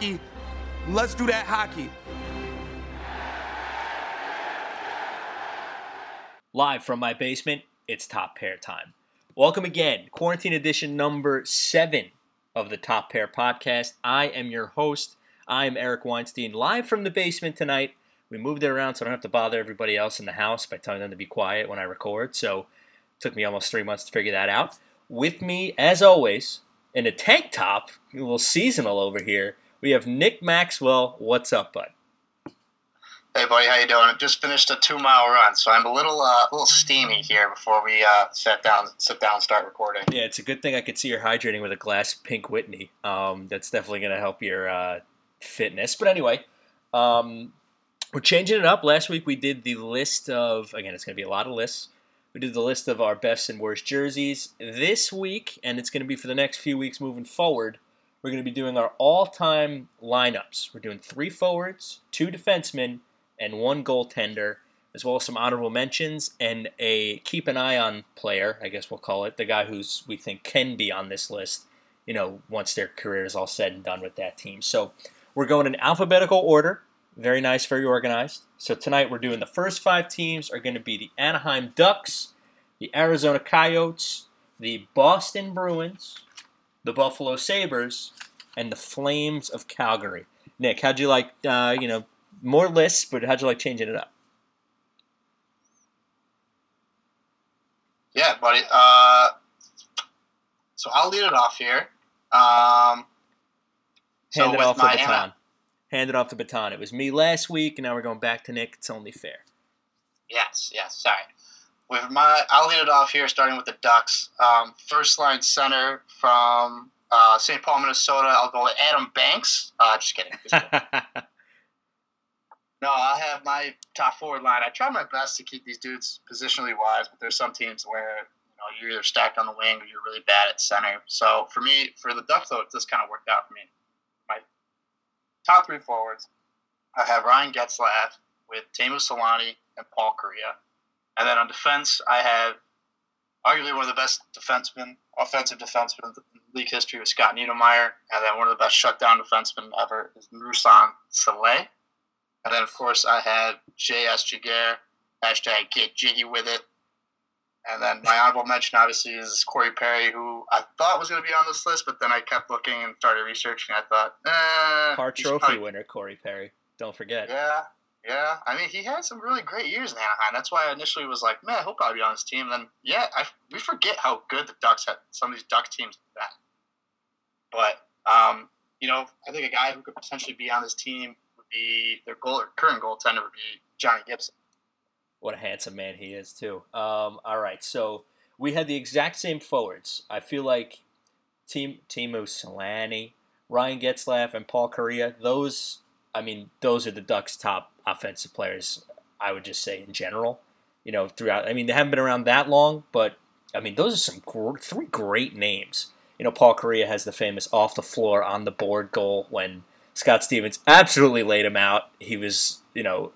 hockey, let's do that hockey. Live from my basement, it's Top Pair time. Welcome again, quarantine edition number seven of the Top Pair podcast. I am your host. I am Eric Weinstein, live from the basement tonight. We moved it around so I don't have to bother everybody else in the house by telling them to be quiet when I record. So it took me almost three months to figure that out. With me, as always, in a tank top, a little seasonal over here, we have Nick Maxwell. What's up, bud? Hey, buddy, how you doing? I just finished a two-mile run, so I'm a little, uh, a little steamy here before we uh, sit down, sit down, and start recording. Yeah, it's a good thing I could see you're hydrating with a glass Pink Whitney. Um, that's definitely going to help your uh, fitness. But anyway, um, we're changing it up. Last week we did the list of again, it's going to be a lot of lists. We did the list of our best and worst jerseys this week, and it's going to be for the next few weeks moving forward. We're going to be doing our all-time lineups. We're doing three forwards, two defensemen, and one goaltender, as well as some honorable mentions and a keep an eye on player. I guess we'll call it the guy who's we think can be on this list. You know, once their career is all said and done with that team. So we're going in alphabetical order. Very nice, very organized. So tonight we're doing the first five teams are going to be the Anaheim Ducks, the Arizona Coyotes, the Boston Bruins, the Buffalo Sabres, and the Flames of Calgary. Nick, how'd you like, uh, you know, more lists, but how'd you like changing it up? Yeah, buddy. Uh, so I'll lead it off here. Um, so Hand it off the baton. Hand it off the baton. It was me last week, and now we're going back to Nick. It's only fair. Yes, yes. Sorry. With my, I'll lead it off here, starting with the Ducks. Um, first line center from uh, St. Paul, Minnesota. I'll go with Adam Banks. Uh, just kidding. Just kidding. no, I have my top forward line. I try my best to keep these dudes positionally wise, but there's some teams where you know you're either stacked on the wing or you're really bad at center. So for me, for the Ducks, though, it just kind of worked out for me My top three forwards, I have Ryan Getzlaf with Teemu Selanne and Paul Kariya. And then on defense, I have arguably one of the best defensemen, offensive defensemen in league history with Scott Niedermayer. And then one of the best shutdown defensemen ever is Ruslan Salei. And then, of course, I had J.S. Giguere, hashtag get jiggy with it. And then my honorable mention, obviously, is Corey Perry, who I thought was going to be on this list, but then I kept looking and started researching. I thought, eh. Hart Trophy probably... winner, Corey Perry. Don't forget. Yeah, yeah. I mean, he had some really great years in Anaheim. That's why I initially was like, man, he'll probably be on this team. And then, yeah, I, we forget how good the Ducks had. Some of these Duck teams been. But, um, you know, I think a guy who could potentially be on this team would be their goal, current goaltender would be Johnny Gibson. What a handsome man he is, too. Um, all right, so we had the exact same forwards. I feel like Team Teemu Selanne, Ryan Getzlaf, and Paul Kariya. Those, I mean, those are the Ducks' top offensive players. I would just say in general. You know, throughout. I mean, they haven't been around that long, but I mean, those are some gr- three great names. You know, Paul Kariya has the famous off the floor on the board goal when Scott Stevens absolutely laid him out. He was, you know,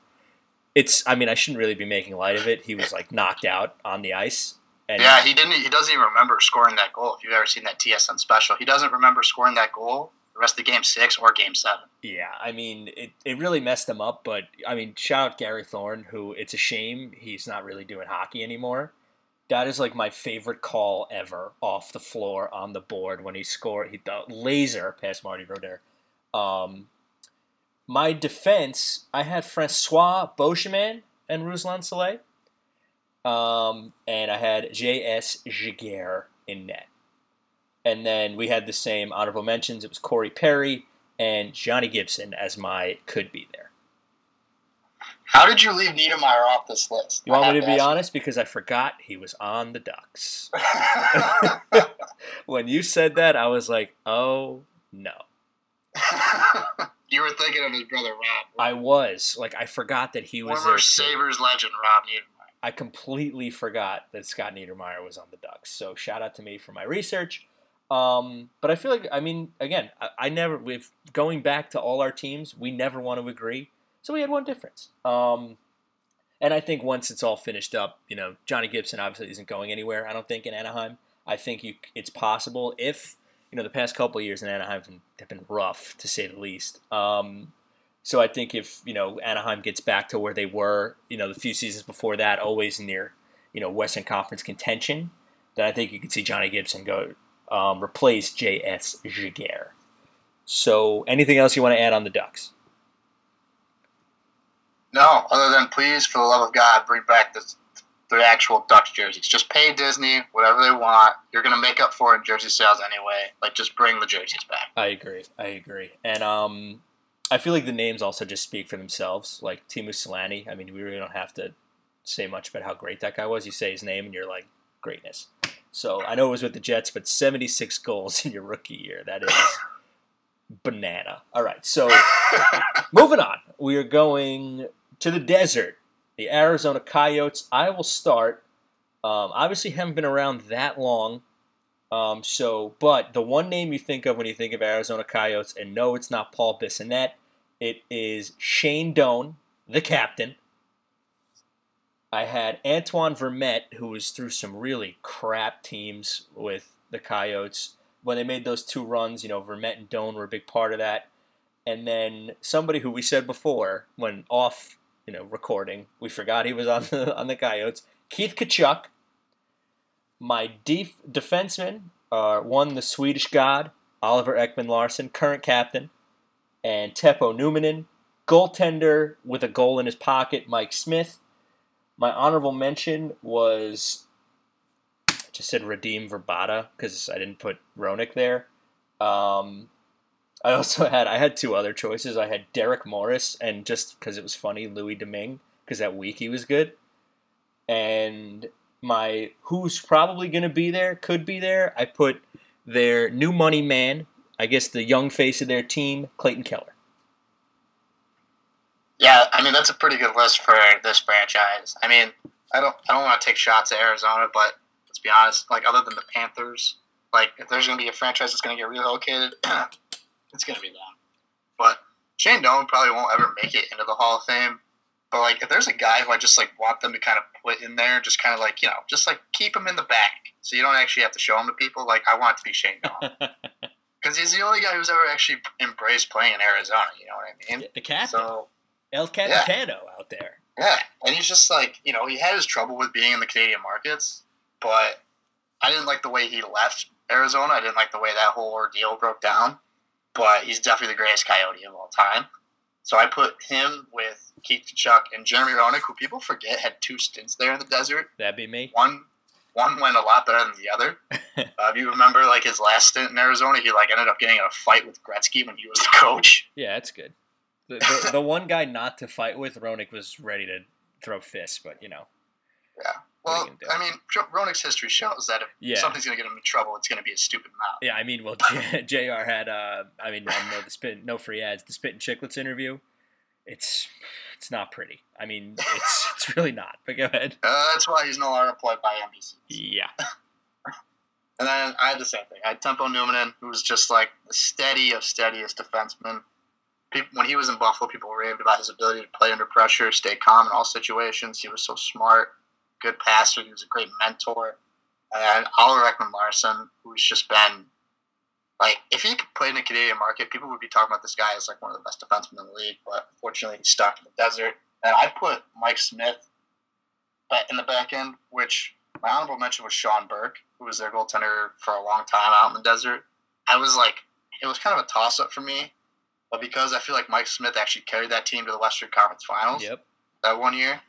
it's. I mean, I shouldn't really be making light of it. He was like knocked out on the ice. And yeah, he didn't. He doesn't even remember scoring that goal. If you've ever seen that TSN special, he doesn't remember scoring that goal the rest of game six or game seven. Yeah, I mean, it, it really messed him up. But I mean, shout out Gary Thorne, who it's a shame he's not really doing hockey anymore. That is like my favorite call ever off the floor on the board when he scored. He the laser past Marty Brodeur. Um, my defense, I had Francois Beauchemin and Ruslan Salei. Um, and I had J.S. Giguere in net. And then we had the same honorable mentions. It was Corey Perry and Johnny Gibson as my could be there. How did you leave Niedermayer off this list? You want me to, to be honest? Because I forgot he was on the Ducks. when you said that, I was like, oh no. You were thinking of his brother Rob. I was like, I forgot that he was former Sabres legend Rob Niedermayer. I completely forgot that Scott Niedermayer was on the Ducks. So shout out to me for my research. Um, but I feel like, I mean, again, I, I never, with going back to all our teams, we never want to agree. So we had one difference. Um, and I think once it's all finished up, you know, Johnny Gibson obviously isn't going anywhere. I don't think in Anaheim. I think you, it's possible if you know the past couple years in Anaheim have been, have been rough to say the least. Um, so I think if you know Anaheim gets back to where they were, you know the few seasons before that, always near you know Western Conference contention, then I think you could see Johnny Gibson go um, replace J.S. Giguere. So anything else you want to add on the Ducks? No, other than please, for the love of God, bring back the the actual Ducks jerseys. Just pay Disney whatever they want. You're gonna make up for it in jersey sales anyway. Like, just bring the jerseys back. I agree. I agree. And um, I feel like the names also just speak for themselves. Like Teemu Selanne. I mean, we really don't have to say much about how great that guy was. You say his name, and you're like, greatness. So I know it was with the Jets, but 76 goals in your rookie year. That is banana. All right, so moving on. We are going to the desert, the Arizona Coyotes. I will start. Um, obviously, haven't been around that long. Um, so, but the one name you think of when you think of Arizona Coyotes, and no, it's not Paul Bissonnette. It is Shane Doan, the captain. I had Antoine Vermette, who was through some really crap teams with the Coyotes. When they made those two runs, you know, Vermette and Doan were a big part of that. And then somebody who we said before, when off, you know, recording, we forgot he was on the on the Coyotes. Keith Tkachuk, my def- defenseman, one the Swedish God, Oliver Ekman Larsson, current captain, and Teppo Numminen, goaltender with a goal in his pocket, Mike Smith. My honorable mention was I just said Radim Vrbata because I didn't put Roenick there. Um, I also had I had two other choices. I had Derek Morris and just because it was funny, Louis Domingue because that week he was good, and my who's probably going to be there could be there. I put their new money man, I guess the young face of their team, Clayton Keller. Yeah, I mean that's a pretty good list for this franchise. I mean, I don't I don't want to take shots at Arizona, but let's be honest. Like other than the Panthers, like if there's going to be a franchise that's going to get relocated, it's going to be them. But Shane Doan probably won't ever make it into the Hall of Fame. But like if there's a guy who I just like want them to kind of put in there, just kind of like you know, just like keep him in the back, so you don't actually have to show him to people. Like I want it to be Shane Doan. Because he's the only guy who's ever actually embraced playing in Arizona. You know what I mean? The captain, So El Capitano, out there. Yeah, and he's just like you know he had his trouble with being in the Canadian markets, but I didn't like the way he left Arizona. I didn't like the way that whole ordeal broke down. But he's definitely the greatest Coyote of all time. So I put him with Keith Tkachuk and Jeremy Roenick, who people forget had two stints there in the desert. That'd be me. One one went a lot better than the other. uh, if you remember, like his last stint in Arizona, he like ended up getting in a fight with Gretzky when he was the coach. Yeah, that's good. The, the, the one guy not to fight with, Roenick was ready to throw fists, but you know. Yeah. Well, you gonna do? I mean, Roenick's history shows that if Yeah. something's going to get him in trouble, it's going to be a stupid mouth. Yeah, I mean, well, J- Jr. had, uh, I mean, I know the spit, no free ads. The Spit and Chicklets interview, it's, it's not pretty. I mean, it's, it's really not. But go ahead. Uh, that's why he's no longer employed by NBC. Yeah, And then I had the same thing. I had Teppo Numminen, who was just like the steady of steadiest defenseman. People, when he was in Buffalo, people raved about his ability to play under pressure, stay calm in all situations. He was so smart, good passer. He was a great mentor. And Oliver Ekman Larsson, who's just been like, if he could play in the Canadian market, people would be talking about this guy as like one of the best defensemen in the league. But unfortunately, he's stuck in the desert. And I put Mike Smith in the back end, which my honorable mention was Sean Burke, who was their goaltender for a long time out in the desert. I was like, it was kind of a toss up for me, but because I feel like Mike Smith actually carried that team to the Western Conference Finals yep. that one year,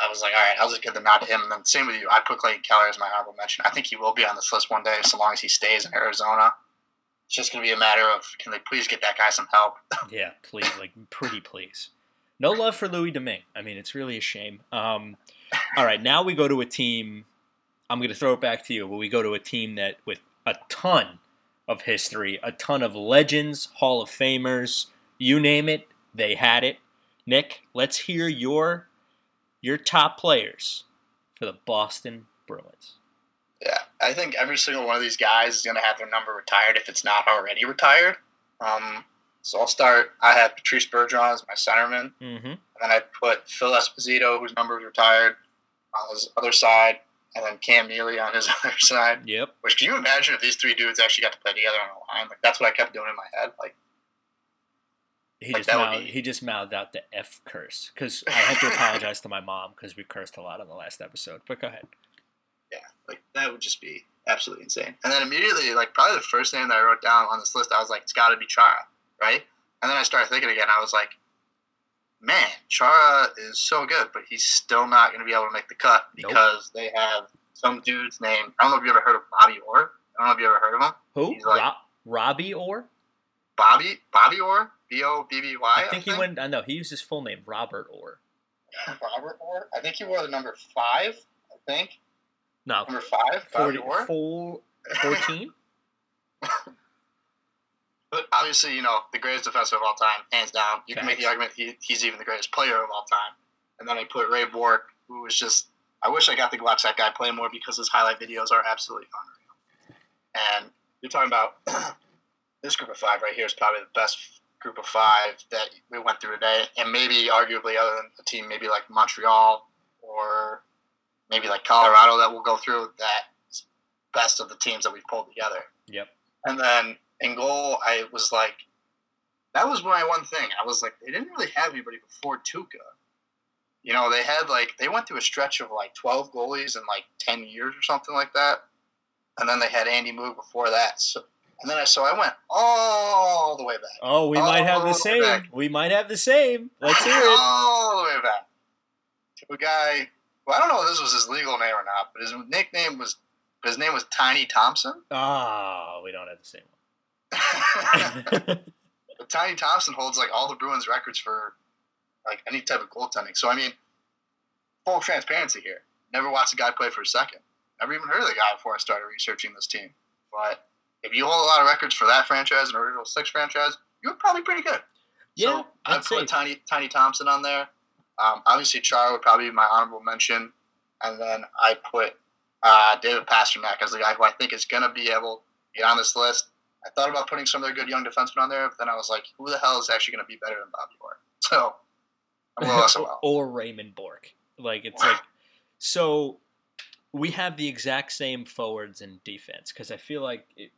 I was like, all right, I'll just give the nod to him. And then same with you, I put Clayton Keller as my honorable mention. I think he will be on this list one day, so long as he stays in Arizona. It's just going to be a matter of can they please get that guy some help? Yeah, please, like, pretty please. No love for Louis Domingue. I mean, it's really a shame. Um, all right, now we go to a team. I'm going to throw it back to you, but we go to a team that with a ton of history, a ton of legends, Hall of Famers, you name it, they had it. Nick, let's hear your your top players for the Boston Bruins. Yeah, I think every single one of these guys is going to have their number retired if it's not already retired. Um, so I'll start. I have Patrice Bergeron as my centerman, Mm-hmm. and then I put Phil Esposito, whose number is retired, on his other side. And then Cam Neely on his other side. Yep. Which can you imagine if these three dudes actually got to play together on a line? Like that's what I kept doing in my head. Like He Like, just mouthed, be- he just mouthed out the F curse because I had to apologize to my mom because we cursed a lot on the last episode. But go ahead. yeah, like that would just be absolutely insane. And then immediately, like probably the first name that I wrote down on this list, I was like, it's got to be Chara, right? And then I started thinking again. I was like, man, Chara is so good, but he's still not going to be able to make the cut Nope. because they have some dude's name. I don't know if you ever heard of Bobby Orr. I don't know if you ever heard of him. Who? He's like- Ro- Robbie Orr? Bobby Bobby Orr, B O B B Y. I think he went. I know he used his full name, Robert Orr. Robert Orr. I think he wore the number five. I think No, number five. Bobby 40, Orr. full 14? But obviously, you know, the greatest defensive of all time, hands down. You can make the argument he, he's even the greatest player of all time. And then I put Ray Bourque, who was just, I wish I got to watch that guy play more because his highlight videos are absolutely unreal. And you're talking about this group of five right here is probably the best group of five that we went through today. And maybe, arguably, other than a team maybe like Montreal or maybe like Colorado that we'll go through, that best of the teams that we've pulled together. Yep. And then in goal, I was like, that was my one thing. I was like, they didn't really have anybody before Tuukka. You know, they had like they went through a stretch of like twelve goalies in like ten years or something like that, and then they had Andy Moog before that. So, and then I so I went all the way back, Oh, we might have Oh, the same. back. We might have the same. Let's hear it. all the way back to a guy. Well, I don't know if this was his legal name or not, but his nickname was his name was Tiny Thompson. Ah, we don't have the same one. Tiny Thompson holds like all the Bruins records for like any type of goaltending. So I mean, full transparency here. Never watched a guy play for a second. Never even heard of the guy before I started researching this team. But if you hold a lot of records for that franchise, an original six franchise, you're probably pretty good. Yeah, so I I'd put Tiny Tiny Thompson on there. Um, obviously, Char would probably be my honorable mention, and then I put uh, David Pastrnak as the guy who I think is going to be able to get on this list. I thought about putting some of their good young defensemen on there, but then I was like, who the hell is actually going to be better than Bobby Orr? So I'm a little or Raymond Bourque. Like it's like so we have the exact same forwards and defense because I feel like it,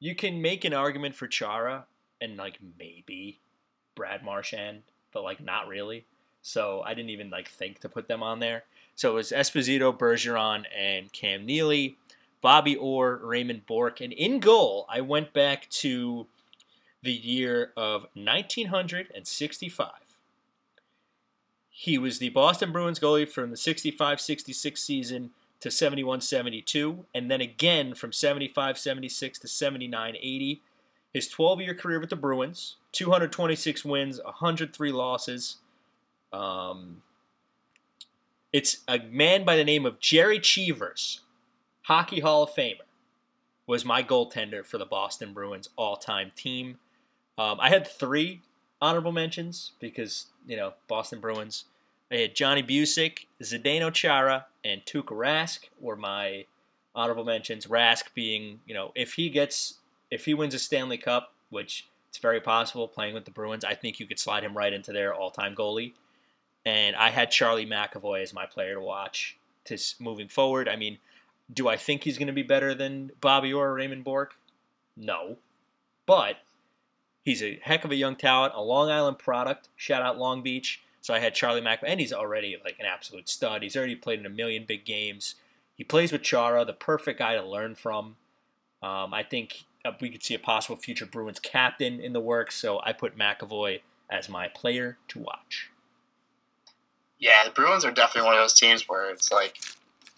you can make an argument for Chara and like maybe Brad Marchand, but like not really. So I didn't even like think to put them on there. So it was Esposito, Bergeron, and Cam Neely, Bobby Orr, Raymond Bourque, and in goal I went back to the year of 1965. He was the Boston Bruins goalie from the 65 66 season to 71 72, and then again from 75 76 to 79 80. His 12 year career with the Bruins 226 wins, 103 losses. Um, it's a man by the name of Jerry Cheevers, Hockey Hall of Famer, was my goaltender for the Boston Bruins all time team. Um, I had three honorable mentions because you know Boston Bruins. I had Johnny Bucyk, Zdeno Chara, and Tuukka Rask were my honorable mentions. Rask being you know if he gets if he wins a Stanley Cup, which it's very possible playing with the Bruins, I think you could slide him right into their all time goalie. And I had Charlie McAvoy as my player to watch to moving forward. I mean, do I think he's going to be better than Bobby Orr Raymond Bourque? No, but He's a heck of a young talent, a Long Island product. Shout out Long Beach. So I had Charlie Mack, and he's already like an absolute stud. He's already played in a million big games. He plays with Chara, the perfect guy to learn from. Um, I think uh, we could see a possible future Bruins captain in the works. So I put McAvoy as my player to watch. Yeah, the Bruins are definitely one of those teams where it's like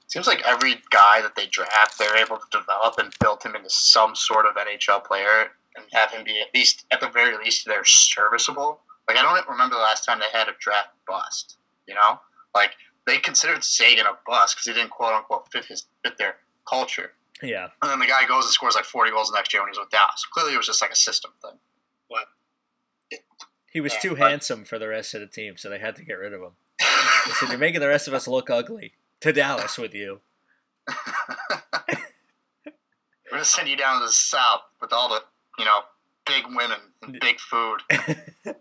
seems like every guy that they draft, they're able to develop and build him into some sort of NHL player and have him be at least, at the very least, they're serviceable. Like I don't remember the last time they had a draft bust. You know, like they considered Seguin a bust because he didn't quote unquote fit his fit their culture. Yeah. And then the guy goes and scores like forty goals the next year when he's with Dallas. Clearly, it was just like a system thing. But He was Yeah, too but- handsome for the rest of the team, so they had to get rid of him. They said, You're making the rest of us look ugly. To Dallas with you. We're gonna send you down to the south with all the, you know, big women and big food.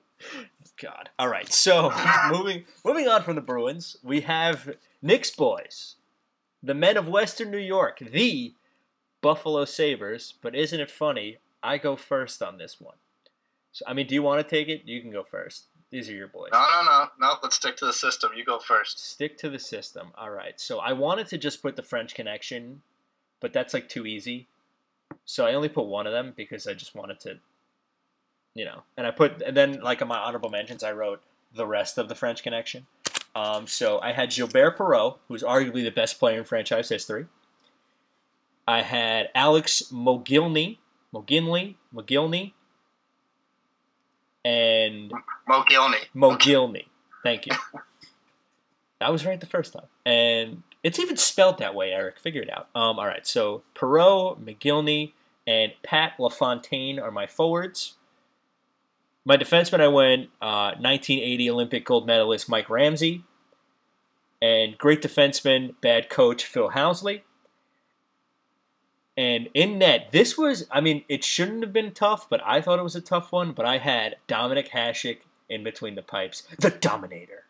God. All right. So moving moving on from the Bruins, we have Nick's boys, the men of Western New York, the Buffalo Sabres. But isn't it funny? I go first on this one. So, I mean, do you want to take it? You can go first. These are your boys. No, no, no, no. Let's stick to the system. You go first. Stick to the system. All right. So I wanted to just put the French Connection, but that's like too easy. So I only put one of them because I just wanted to, you know. And I put and then like in my honorable mentions, I wrote the rest of the French Connection. Um, so I had Gilbert Perreault, who's arguably the best player in franchise history. I had Alex Mogilny, Mogilny, Mogilny, and Mo Gilney. Mogilny. Thank you. I was right the first time, and it's even spelled that way. Eric, figure it out. Um, all right, so Perreault, McGillney, and Pat LaFontaine are my forwards. My defenseman, I went uh, 1980 Olympic gold medalist Mike Ramsey, and great defenseman, bad coach Phil Housley. And in net, this was, I mean, it shouldn't have been tough, but I thought it was a tough one. But I had Dominic Hasek in between the pipes, the Dominator.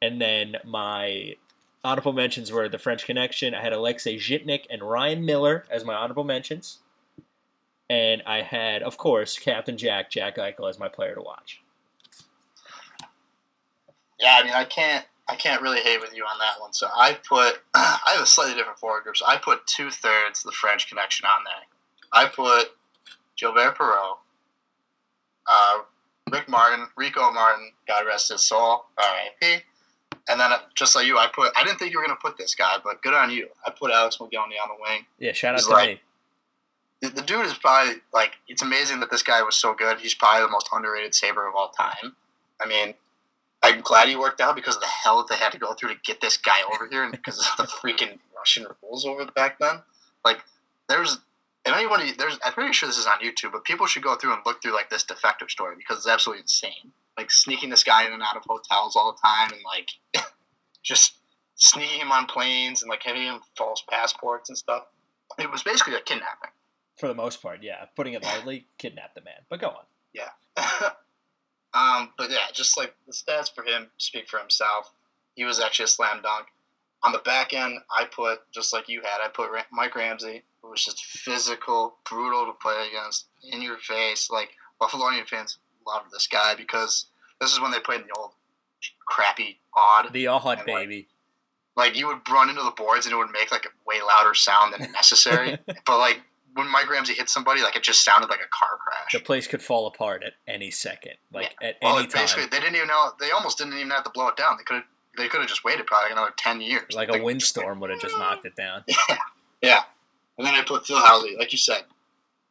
And then my honorable mentions were the French Connection. I had Alexei Zhitnik and Ryan Miller as my honorable mentions. And I had, of course, Captain Jack, Jack Eichel, as my player to watch. Yeah, I mean, I can't, I can't really hate with you on that one. So I put, I have a slightly different forward group. So I put two thirds the French Connection on there. I put Gilbert Perreault, uh, Rick Martin, Rico Martin, God rest his soul, R.I.P. And then, uh, just like you, I put. I didn't think you were going to put this guy, but good on you. I put Alex McGillney on the wing. Yeah, shout out He's to like- me. The, the dude is probably like. It's amazing that this guy was so good. He's probably the most underrated saber of all time. I mean, I'm glad he worked out because of the hell that they had to go through to get this guy over here, and because of the freaking Russian rules over back then. Like, there's. If anybody, there's, I'm pretty sure this is on YouTube, but people should go through and look through like this defective story because it's absolutely insane. Like sneaking this guy in and out of hotels all the time, and like just sneaking him on planes and like having him false passports and stuff. It was basically a kidnapping. For the most part, yeah. Putting it lightly, kidnapped the man. But go on. um, but yeah, just like the stats for him speak for himself. He was actually a slam dunk. On the back end, I put just like you had. I put Mike Ramsey, who was just physical, brutal to play against, in your face. Like Buffalonian fans loved this guy because this is when they played in the old crappy Aud. The Aud hot And, like, baby. like you would run into the boards and it would make like a way louder sound than necessary. but like when Mike Ramsey hit somebody, like it just sounded like a car crash. The place could fall apart at any second. Like at well, any it basically, time. they didn't even know. They almost didn't even have to blow it down. They could have. They could have just waited probably another ten years. Like a windstorm would have just knocked it down. Yeah, yeah. and then I put Phil Housley, like you said,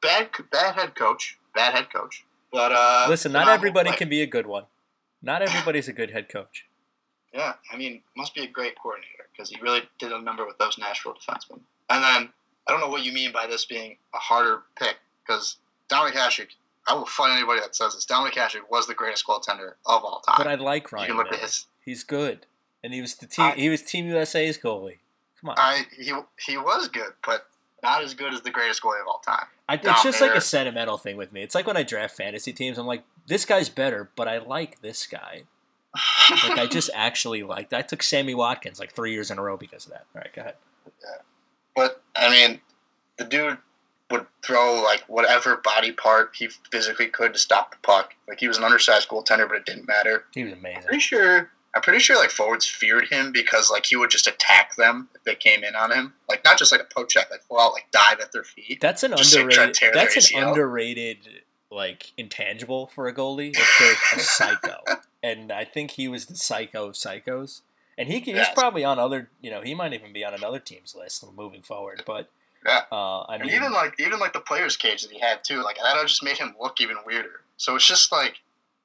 bad, bad head coach, bad head coach. But uh, Listen, not everybody can be a good one. Not everybody's a good head coach. Yeah, I mean, must be a great coordinator because he really did a number with those Nashville defensemen. And then I don't know what you mean by this being a harder pick because Dominic Hasek, I will fight anybody that says this. Dominic Hasek was the greatest goaltender of all time. But I like you Ryan can look Miller. at his. He's good, and he was the team. I- he was Team USA's goalie. Come on. I he he was good, but not as good as the greatest goalie of all time. I, it's just like a sentimental thing with me. It's like when I draft fantasy teams. I'm like, this guy's better, but I like this guy. Like I just actually liked. I took Sammy Watkins like three years in a row because of that. All right, go ahead. But I mean, the dude would throw like whatever body part he physically could to stop the puck. Like he was an undersized goaltender, but it didn't matter. He was amazing. I'm pretty sure I'm pretty sure like forwards feared him because like he would just attack them if they came in on him. Like not just like a poke check, like out like dive at their feet. That's an Just, like, underrated. tear That's an underrated like intangible for a goalie. If they're a psycho, and I think he was the psycho of psychos. And he, can, he's probably on other. You know, he might even be on another team's list moving forward. But Yeah. uh, I And mean, even like even like the players cage that he had too, like that just made him look even weirder. So it's just like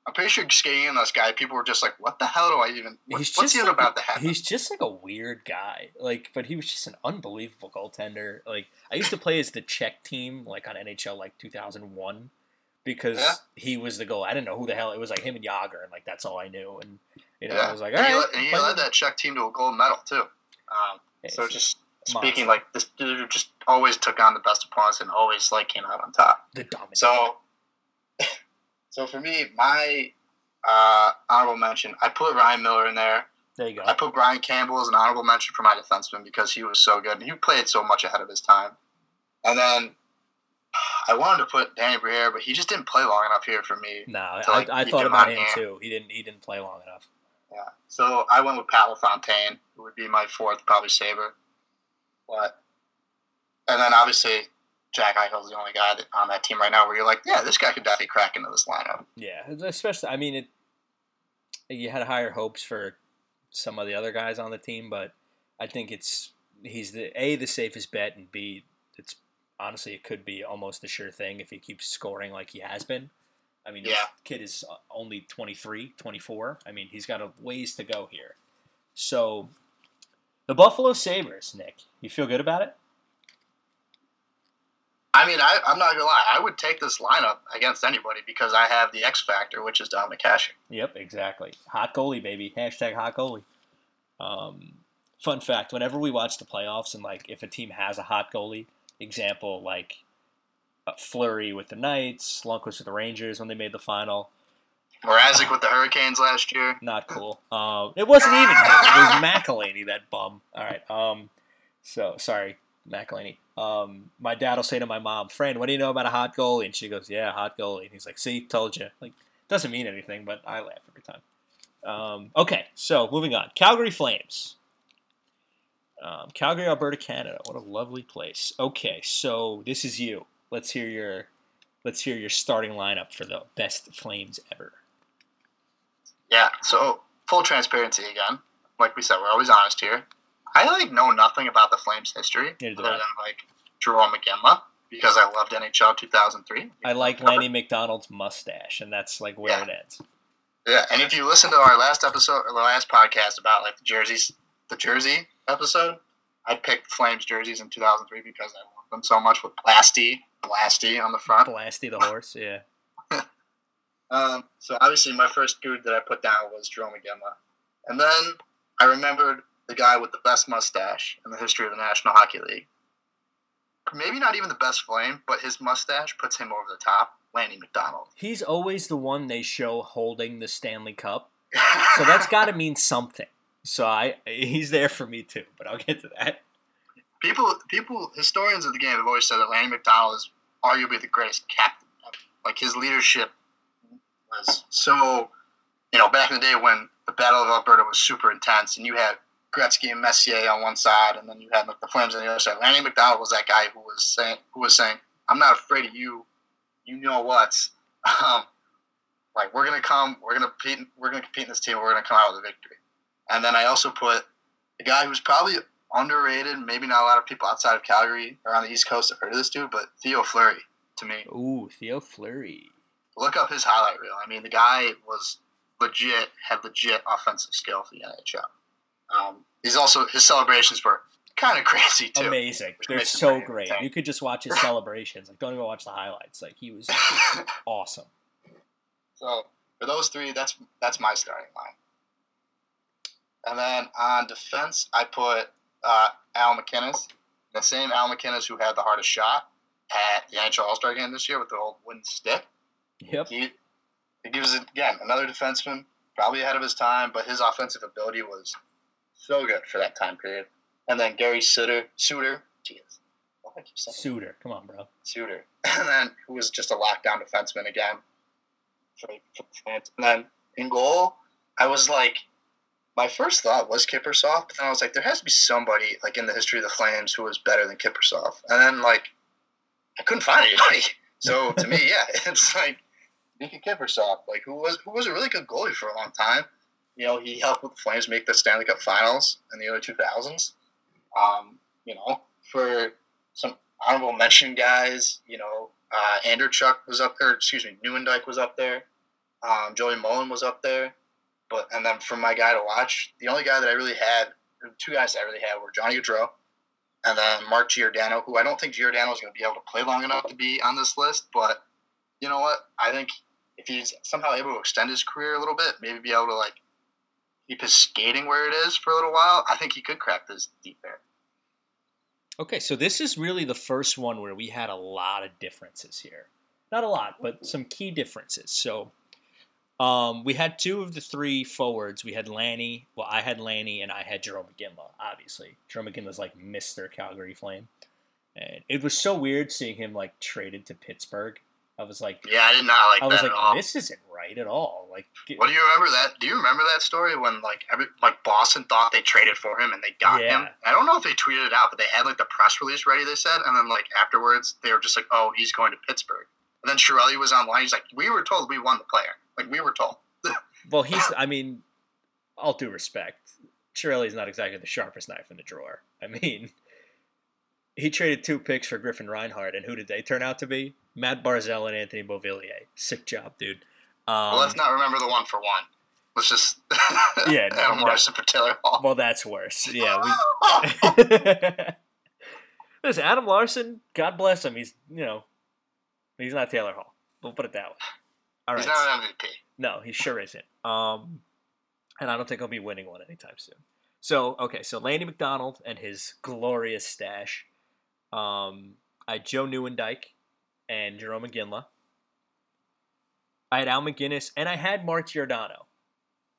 I'm pretty sure skating in this guy, people were just like, "What the hell do I even? What, he's what's even like about to happen?" He's just like a weird guy. Like, but he was just an unbelievable goaltender. Like, I used to play as the Czech team, like on NHL, like 2001, because Yeah. he was the goal. I didn't know who the hell it was. Like him and Jagr, and like that's all I knew. And you know, yeah. I was like, all and right. led, and play led that Czech team to a gold medal too. Um, Yeah, so just speaking, monster. like this dude just always took on the best opponents and always like came out on top. the dominant. So, so for me, my uh, honorable mention, I put Ryan Miller in there. There you go. I put Brian Campbell as an honorable mention for my defenseman because he was so good and he played so much ahead of his time. And then I wanted to put Danny Briere, but he just didn't play long enough here for me. No, to, like, I, I thought about him hand. too. He didn't. He didn't play long enough. Yeah. So I went with Pat LaFontaine, who would be my fourth, probably saver. But and then obviously Jack Eichel's the only guy that, on that team right now where you're like, yeah, this guy could definitely crack into this lineup. Yeah, especially. I mean, it. You had higher hopes for some of the other guys on the team, but I think it's he's the a the safest bet, and b it's honestly it could be almost a sure thing if he keeps scoring like he has been. I mean, this kid is uh, only 23, 24. I mean, he's got a ways to go here. So, the Buffalo Sabres, Nick, you feel good about it? I mean, I, I'm not gonna lie, I would take this lineup against anybody because I have the X factor, which is Dominic Hasek. Yep, exactly. Hot goalie, baby. Hashtag hot goalie. Um, fun fact: Whenever we watch the playoffs, and like if a team has a hot goalie, example like Fleury with the Knights, Lundqvist with the Rangers when they made the final, Mrazek with the Hurricanes last year. not cool. Um, it wasn't even him. It was McElhinney, that bum. All right. Um, so sorry, McElhinney. Um, my dad will say to my mom, "Friend, what do you know about a hot goalie?" And she goes, "Yeah, hot goalie." And he's like, "See, told you." Like, doesn't mean anything, but I laugh every time. Um, okay, so moving on. Calgary Flames. Um, Calgary, Alberta, Canada. What a lovely place. Okay, so this is you. Let's hear your, let's hear your starting lineup for the best Flames ever. Yeah. So full transparency again. Like we said, we're always honest here. I like know nothing about the Flames' history other than like Jarome Iginla because I loved NHL 2003. I like Lanny McDonald's mustache, and that's like where Yeah. it ends. Yeah, and if you listen to our last episode or the last podcast about like the jerseys, the jersey episode, I picked Flames jerseys in 2003 because I loved them so much with Blasty, Blasty on the front. Blasty the horse, yeah. Um, so obviously my first dude that I put down was Jarome Iginla. And then I remembered the guy with the best mustache in the history of the National Hockey League. Maybe not even the best flame, but his mustache puts him over the top. Lanny McDonald. He's always the one they show holding the Stanley Cup, so that's got to mean something. So I, he's there for me too, but I'll get to that. people, people, historians of the game have always said that Lanny McDonald is arguably the greatest captain. Like his leadership was so, you know, back in the day when the Battle of Alberta was super intense, and you had Gretzky and Messier on one side, and then you had the Flames on the other side. Lanny McDonald was that guy who was saying, who was saying, "I'm not afraid of you. You know what? Um, like we're gonna come, we're gonna compete, we're gonna compete in this team. We're gonna come out with a victory." And then I also put a guy who's probably underrated. Maybe not a lot of people outside of Calgary or on the East Coast have heard of this dude, but Theo Fleury to me. Ooh, Theo Fleury. Look up his highlight reel. I mean, the guy was legit, had legit offensive skill for the NHL. Um, he's also his celebrations were kind of crazy too. Amazing. They're so great. You could just watch his celebrations. Like, don't even watch the highlights. Like, he was awesome. so for those three, that's that's my starting line. And then on defense, I put uh, Al MacInnis, the same Al MacInnis who had the hardest shot at the NHL All Star game this year with the old wooden stick. Yep. He, he gives it again another defenseman, probably ahead of his time, but his offensive ability was so good for that time period. And then Gary Suter, Suter, jeez, why do I keep saying Suter. Come on, bro. Suter, and then who was just a lockdown defenseman again. For, for the And then in goal, I was like, my first thought was Kiprusoff, but then I was like, there has to be somebody like in the history of the Flames who was better than Kiprusoff. And then like, I couldn't find anybody. So to me, yeah, it's like Nicky Kiprusoff, like who was who was a really good goalie for a long time. You know, he helped with the Flames make the Stanley Cup Finals in the early two thousands. Um, you know, for some honorable mention guys, you know, uh, Anderchuk was up there. Excuse me, Nieuwendyk was up there. Um, Joey Mullen was up there. But and then for my guy to watch, the only guy that I really had, two guys that I really had were Johnny Gaudreau and then Mark Giordano, who I don't think Giordano is going to be able to play long enough to be on this list. But you know what? I think if he's somehow able to extend his career a little bit, maybe be able to like keep his skating where it is for a little while, I think he could crack this deep there. Okay, so this is really the first one where we had a lot of differences here. Not a lot, but some key differences. So Um, we had two of the three forwards. We had Lanny. Well, I had Lanny, and I had Jarome Iginla. Obviously, Jarome Iginla's like Mister Calgary Flame, and it was so weird seeing him like traded to Pittsburgh. I was like, Yeah, I did not like I was that like, at all. this isn't right at all. Like, Well, do you remember that? Do you remember that story when like every, like Boston thought they traded for him and they got Yeah. him? I don't know if they tweeted it out, but they had like the press release ready. They said, and then like afterwards, they were just like, "Oh, he's going to Pittsburgh." And then Chiarelli was online. He's like, "We were told we won the player. Like we were told." well, he's. I mean, all due respect, Chiarelli's not exactly the sharpest knife in the drawer. I mean, he traded two picks for Griffin Reinhart, and who did they turn out to be? Matt Barzal and Anthony Beauvillier. Sick job, dude. Um, well, let's not remember the one for one. Let's just Yeah, no, Adam no. Larsson for Taylor Hall. well, that's worse. Yeah, we. Listen, Adam Larsson, God bless him. He's you know, he's not Taylor Hall. We'll put it that way. All right. He's not an MVP. No, he sure isn't. Um, and I don't think he'll be winning one anytime soon. So okay, so Lanny McDonald and his glorious stash. Um, I had Joe Nieuwendyk and Jarome Iginla. I had Al MacInnis and I had Mark Giordano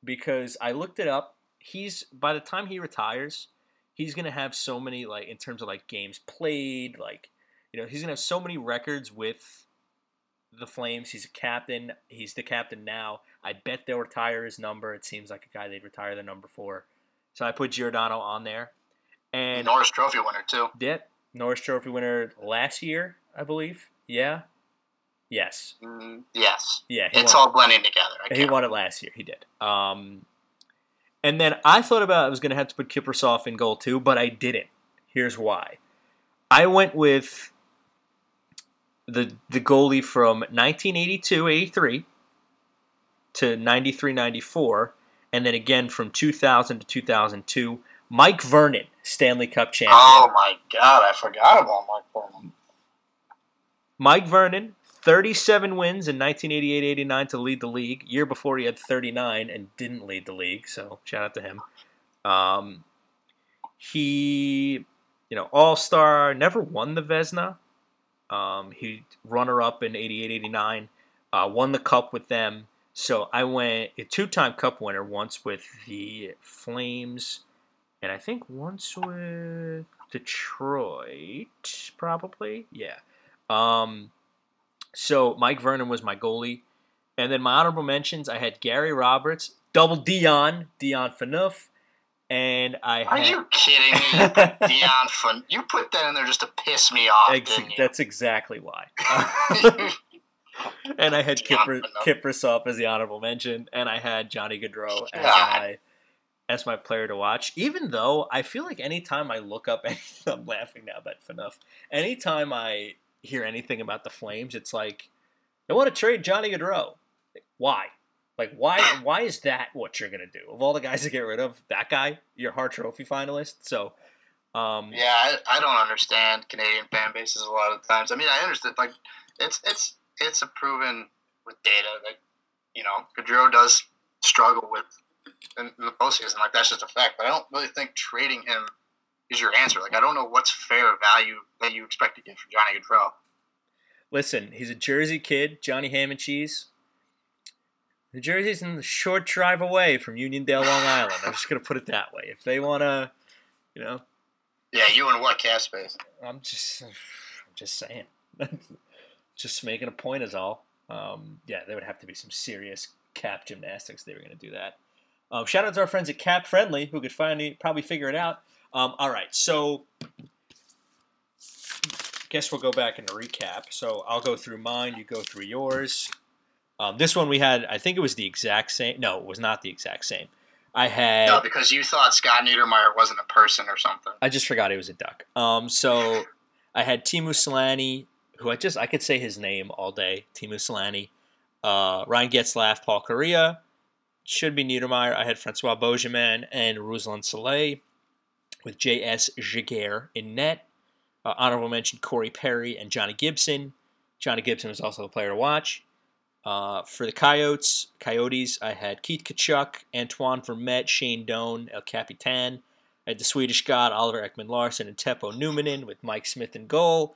because I looked it up. He's by the time he retires, he's gonna have so many like in terms of like games played, like you know, he's gonna have so many records with the Flames. He's a captain. He's the captain now. I bet they'll retire his number. It seems like a guy they'd retire the number for. So I put Giordano on there. And Norris Trophy winner too. yeah, Norris Trophy winner last year, I believe. Yeah. Yes. Mm, yes, Yeah. It's won, all blending together. I he can't- won it last year. He did. Um, and then I thought about I was going to have to put Kiprusoff in goal too, but I didn't. Here's why. I went with the the goalie from 1982-83 to 93-94 and then again from 2000 to 2002 Mike Vernon Stanley Cup champion. Oh my god, I forgot about Mike Vernon. Mike Vernon 37 wins in 1988-89 to lead the league. Year before he had 39 and didn't lead the league, so shout out to him. Um, he, you know, all-star, never won the Vezina. Um, he runner-up in 88-89, uh, won the cup with them. So I went a two-time cup winner once with the Flames, and I think once with Detroit, probably. Yeah. Um, so Mike Vernon was my goalie, and then my honorable mentions I had Gary Roberts, double Dion, Dion Phaneuf, and I Are had you kidding me? You put Dion Fun. You put that in there just to piss me off, Ex- that's exactly why. and I had Kipper, Kiprusoff as the honorable mention, and I had Johnny Gaudreau as my as my player to watch. Even though I feel like anytime I look up, anything, I'm laughing now about Phaneuf. Anytime I hear anything about the Flames, it's like they want to trade Johnny Gaudreau. Why? Like why? Why is that what you're gonna do? Of all the guys to get rid of, that guy, your Hart Trophy finalist. So, um, yeah, I, I don't understand Canadian fan bases a lot of times. I mean, I understand like it's it's it's a proven with data that you know Gaudreau does struggle with in, in the postseason. Like that's just a fact. But I don't really think trading him is your answer. Like I don't know what's fair value that you expect to get for Johnny Gaudreau. Listen, he's a Jersey kid, Johnny Ham and Cheese. New Jersey's in the short drive away from Uniondale, Long Island. I'm just gonna put it that way. If they wanna, you know, Yeah, you and what cap space? I'm just, I'm just saying, just making a point is all. Um, yeah, there would have to be some serious cap gymnastics. if They were gonna do that. Um, shout out to our friends at Cap Friendly who could finally probably figure it out. Um, all right, so guess we'll go back and recap. So I'll go through mine. You go through yours. Um, this one we had, I think it was the exact same. No, it was not the exact same. I had. No, because you thought Scott Niedermayer wasn't a person or something. I just forgot he was a duck. Um, so I had Teemu Selanne, who I just I could say his name all day. Teemu Selanne, uh, Ryan Getzlaf, Paul Kariya, should be Niedermayer. I had Francois Beauchemin and Ruslan Salei with J.S. Jaguar in net. Uh, honorable mention Corey Perry and Johnny Gibson. Johnny Gibson was also a player to watch. Uh, for the Coyotes, Coyotes, I had Keith Tkachuk, Antoine Vermette, Shane Doan, El Capitan. I had the Swedish God, Oliver Ekman Larsson, and Teppo Numminen with Mike Smith in goal.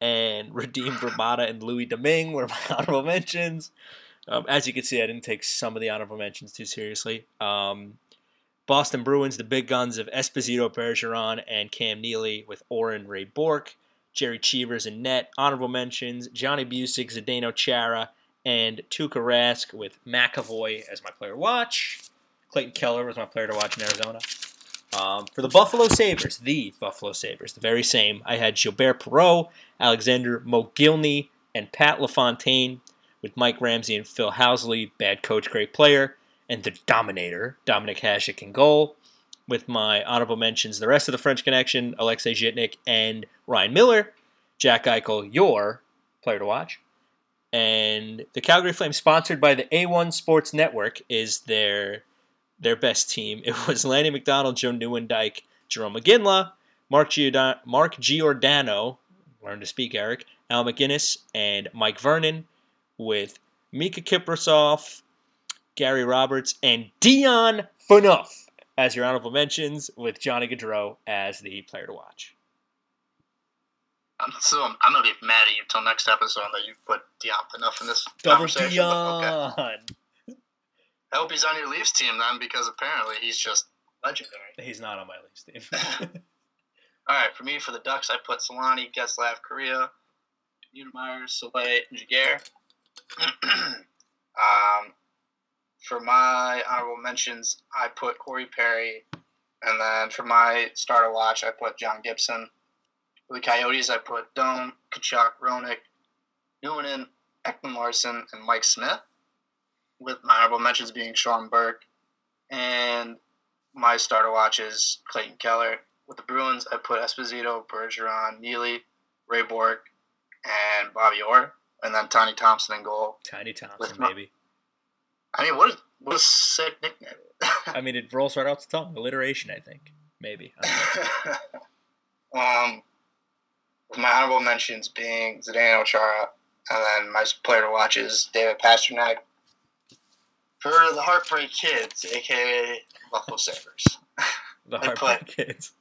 And Radim Vrbata and Louis Domingue were my honorable mentions. Um, as you can see, I didn't take some of the honorable mentions too seriously. Um, Boston Bruins, the big guns of Esposito, Bergeron, and Cam Neely with Oren Ray Bourque, Jerry Cheevers and net. Honorable mentions Johnny Bucyk, Zdeno Chara, and Tuukka Rask with McAvoy as my player to watch. Clayton Keller was my player to watch in Arizona. Um, for the Buffalo Sabres, the Buffalo Sabres, the very same, I had Gilbert Perreault, Alexander Mogilny, and Pat LaFontaine with Mike Ramsey and Phil Housley, bad coach, great player, and the Dominator, Dominic Hasek in goal. With my honorable mentions, the rest of the French connection, Alexei Zhitnik and Ryan Miller, Jack Eichel, your player to watch. And the Calgary Flames, sponsored by the A1 Sports Network, is their their best team. It was Lanny McDonald, Joe Nieuwendyk, Jarome Iginla, Mark, Giordano, Mark Giordano, learn to speak, Eric, Al MacInnis, and Mike Vernon, with Mika Kiprusoff, Gary Roberts, and Dion Phaneuf as your honorable mentions, with Johnny Gaudreau as the player to watch. I'm still I'm gonna be mad at you until next episode that you put Dion Phaneuf in this Double conversation. Dion. Okay. I hope he's on your Leafs team then, because apparently he's just legendary. He's not on my Leafs team. All right, for me, for the Ducks, I put Selanne, Getzlaf, Kariya, Niedermayer, Salei, and Giguere. um, for my honorable mentions, I put Corey Perry, and then for my starter watch, I put John Gibson. For the Coyotes, I put Doan, Tkachuk, Roenick, Numminen, in Ekman Larsson, and Mike Smith. With my honorable mentions being Sean Burke, and my starter watch is Clayton Keller. With the Bruins, I put Esposito, Bergeron, Neely, Ray Bourque, and Bobby Orr, and then Tiny Thompson in goal. Tiny Thompson, my- baby. I mean, what, is, what a sick nickname. I mean, it rolls right off the tongue. Alliteration, I think. Maybe. I um, with my honorable mentions being Zdeno Chara, and then my player to watch is David Pastrnak. For the Heartbreak Kids, aka Buffalo Sabres. The Heartbreak Kids.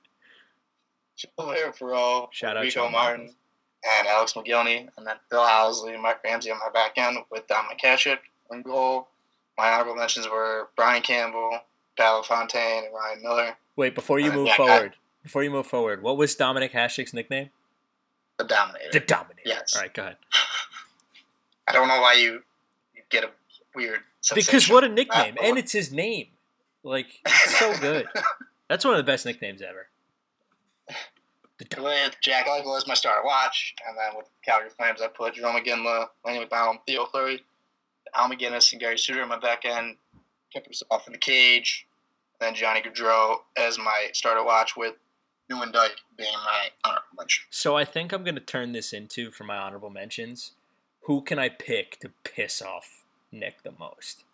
Gilbert Perreault, Shout out Rico John Martin, and Alex Mogilny, and then Phil Housley and Mike Ramsey on my back end with Don McCashik in goal. My honorable mentions were Brian Campbell, Pat Fontaine, and Ryan Miller. Wait, before you move forward, before you move forward, what was Dominic Hasek's nickname? The Dominator. The Dominator. Yes. All right, go ahead. I don't know why you, you get a weird Because what a nickname, Uh, and it's his name. Like, it's so good. That's one of the best nicknames ever. With Jack Eichel as my starter watch, and then with Calgary Flames, I put Jarome Iginla, Lanny McDonald, Theo Fleury, Al MacInnis, and Gary Suter in my back end. Kiprusoff in the cage. And then Johnny Gaudreau as my starter watch, with Nieuwendyk being my honorable mention. So I think I'm going to turn this into, for my honorable mentions, who can I pick to piss off Nick the most?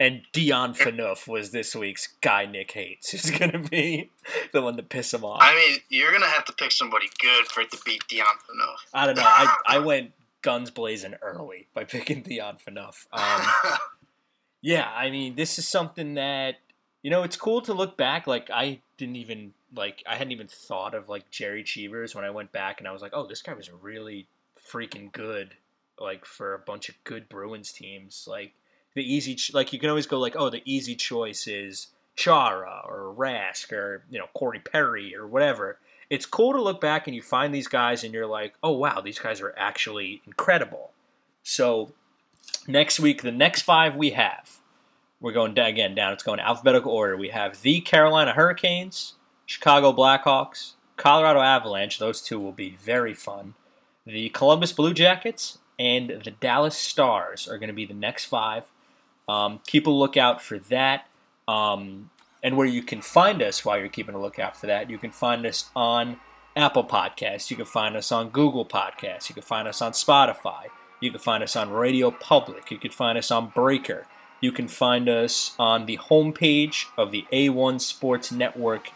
And Dion Phaneuf was this week's guy Nick hates. Who's going to be the one to piss him off? I mean, you're gonna have to pick somebody good for it to beat Dion Phaneuf. I don't know. I, I went guns blazing early by picking Dion Phaneuf. Um, yeah, I mean, this is something that you know. It's cool to look back. Like I didn't even like I hadn't even thought of like Jerry Cheevers when I went back and I was like, oh, this guy was really freaking good. Like for a bunch of good Bruins teams, like the easy ch- like you can always go like, oh, the easy choice is Chara or Rask or you know Corey Perry or whatever. It's cool to look back and you find these guys and you're like, oh wow, these guys are actually incredible. So next week, the next five we have, we're going down, again down. It's going alphabetical order. We have the Carolina Hurricanes, Chicago Blackhawks, Colorado Avalanche. Those two will be very fun. The Columbus Blue Jackets and the Dallas Stars are going to be the next five. Um, keep a lookout for that. Um, and where you can find us while you're keeping a lookout for that, you can find us on Apple Podcasts. You can find us on Google Podcasts. You can find us on Spotify. You can find us on Radio Public. You can find us on Breaker. You can find us on the homepage of the A1 Sports Network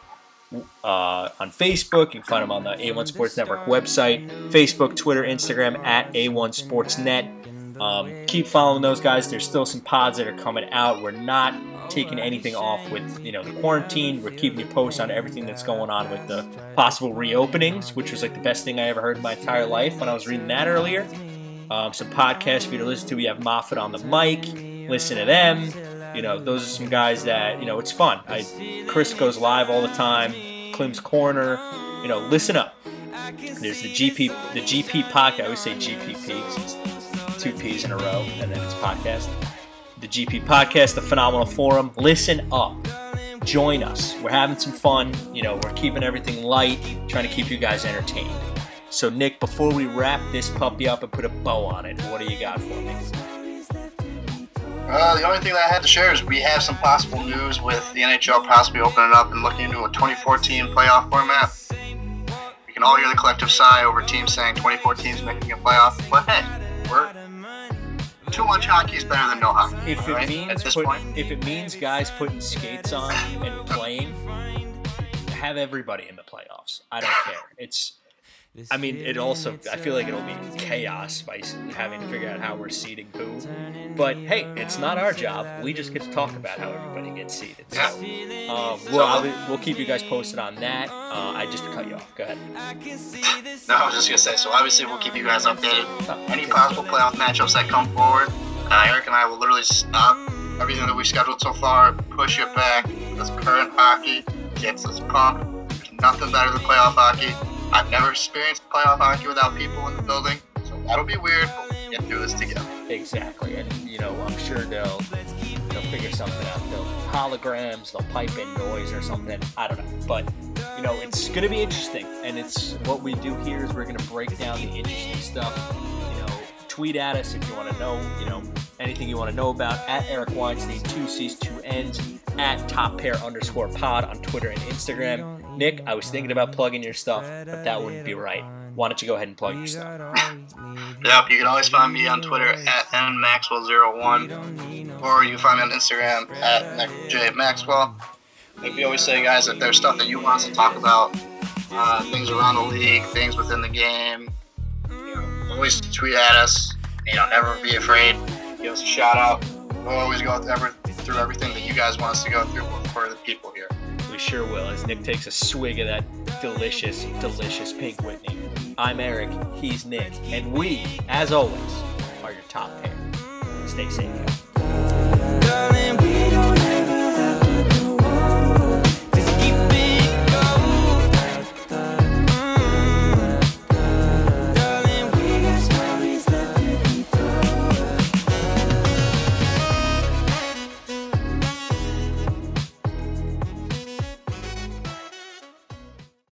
uh, on Facebook. You can find them on the A1 Sports Network website, Facebook, Twitter, Instagram at A1 Sports Net. Um, keep following those guys. There's still some pods that are coming out. We're not taking anything off with you know the quarantine. We're keeping you posted on everything that's going on with the possible reopenings, which was like the best thing I ever heard in my entire life when I was reading that earlier. um, some podcasts for you to listen to. We have Moffat on the mic. Listen to them. You know, those are some guys that you know it's fun. I, Chris goes live all the time. Clem's Corner. You know, listen up. There's the GP, the GP podcast. I always say GPP it's two P's in a row, and then it's podcast. The GP podcast, the Phenomenal Forum. Listen up. Join us. We're having some fun. You know, we're keeping everything light, trying to keep you guys entertained. So, Nick, before we wrap this puppy up and put a bow on it, what do you got for me? Uh, the only thing that I had to share is we have some possible news with the NHL possibly opening up and looking into a 2014 playoff format. We can all hear the collective sigh over teams saying 2014 is making a playoff, but hey, we're too much hockey is better than no hockey. If it right? means at this put, point, if it means guys putting skates on and playing, have everybody in the playoffs. I don't care. It's I mean, it also I feel like it'll be chaos by having to figure out how we're seating who. But hey, it's not our job. We just get to talk about how everybody gets seated. So, um, we'll, I'll- we'll keep you guys posted on that. Uh, I just cut you off. Go ahead. No, I was just gonna say. So obviously, we'll keep you guys updated. Oh, Any okay. possible playoff matchups that come forward, uh, Eric and I will literally stop everything that we scheduled so far, push it back. This current hockey gets us pumped. There's nothing better than playoff hockey. I've never experienced playoff hockey without people in the building, so that'll be weird. But we'll get through this together. Exactly, and you know I'm sure they'll they'll figure something out. They'll holograms, they'll pipe in noise or something. I don't know, but you know it's gonna be interesting, and it's what we do here is we're gonna break down the interesting stuff. You know, tweet at us if you want to know. You know anything you want to know about at Eric Weinstein, two C's, two N's, at Top Pair underscore Pod on Twitter and Instagram. Nick, I was thinking about plugging your stuff, but that wouldn't be right. Why don't you go ahead and plug your stuff? Yep, you can always find me on Twitter at nmaxwell01, or you can find me on Instagram at jmaxwell. Like we always say, guys, if there's stuff that you want us to talk about, uh, things around the league, things within the game, you know, always tweet at us. You know, never be afraid. Give us a shout out. We'll always go through everything that you guys want us to go through for the people here sure will as Nick takes a swig of that delicious, delicious pink Whitney. I'm Eric, he's Nick, and we, as always, are your top pair. Stay safe.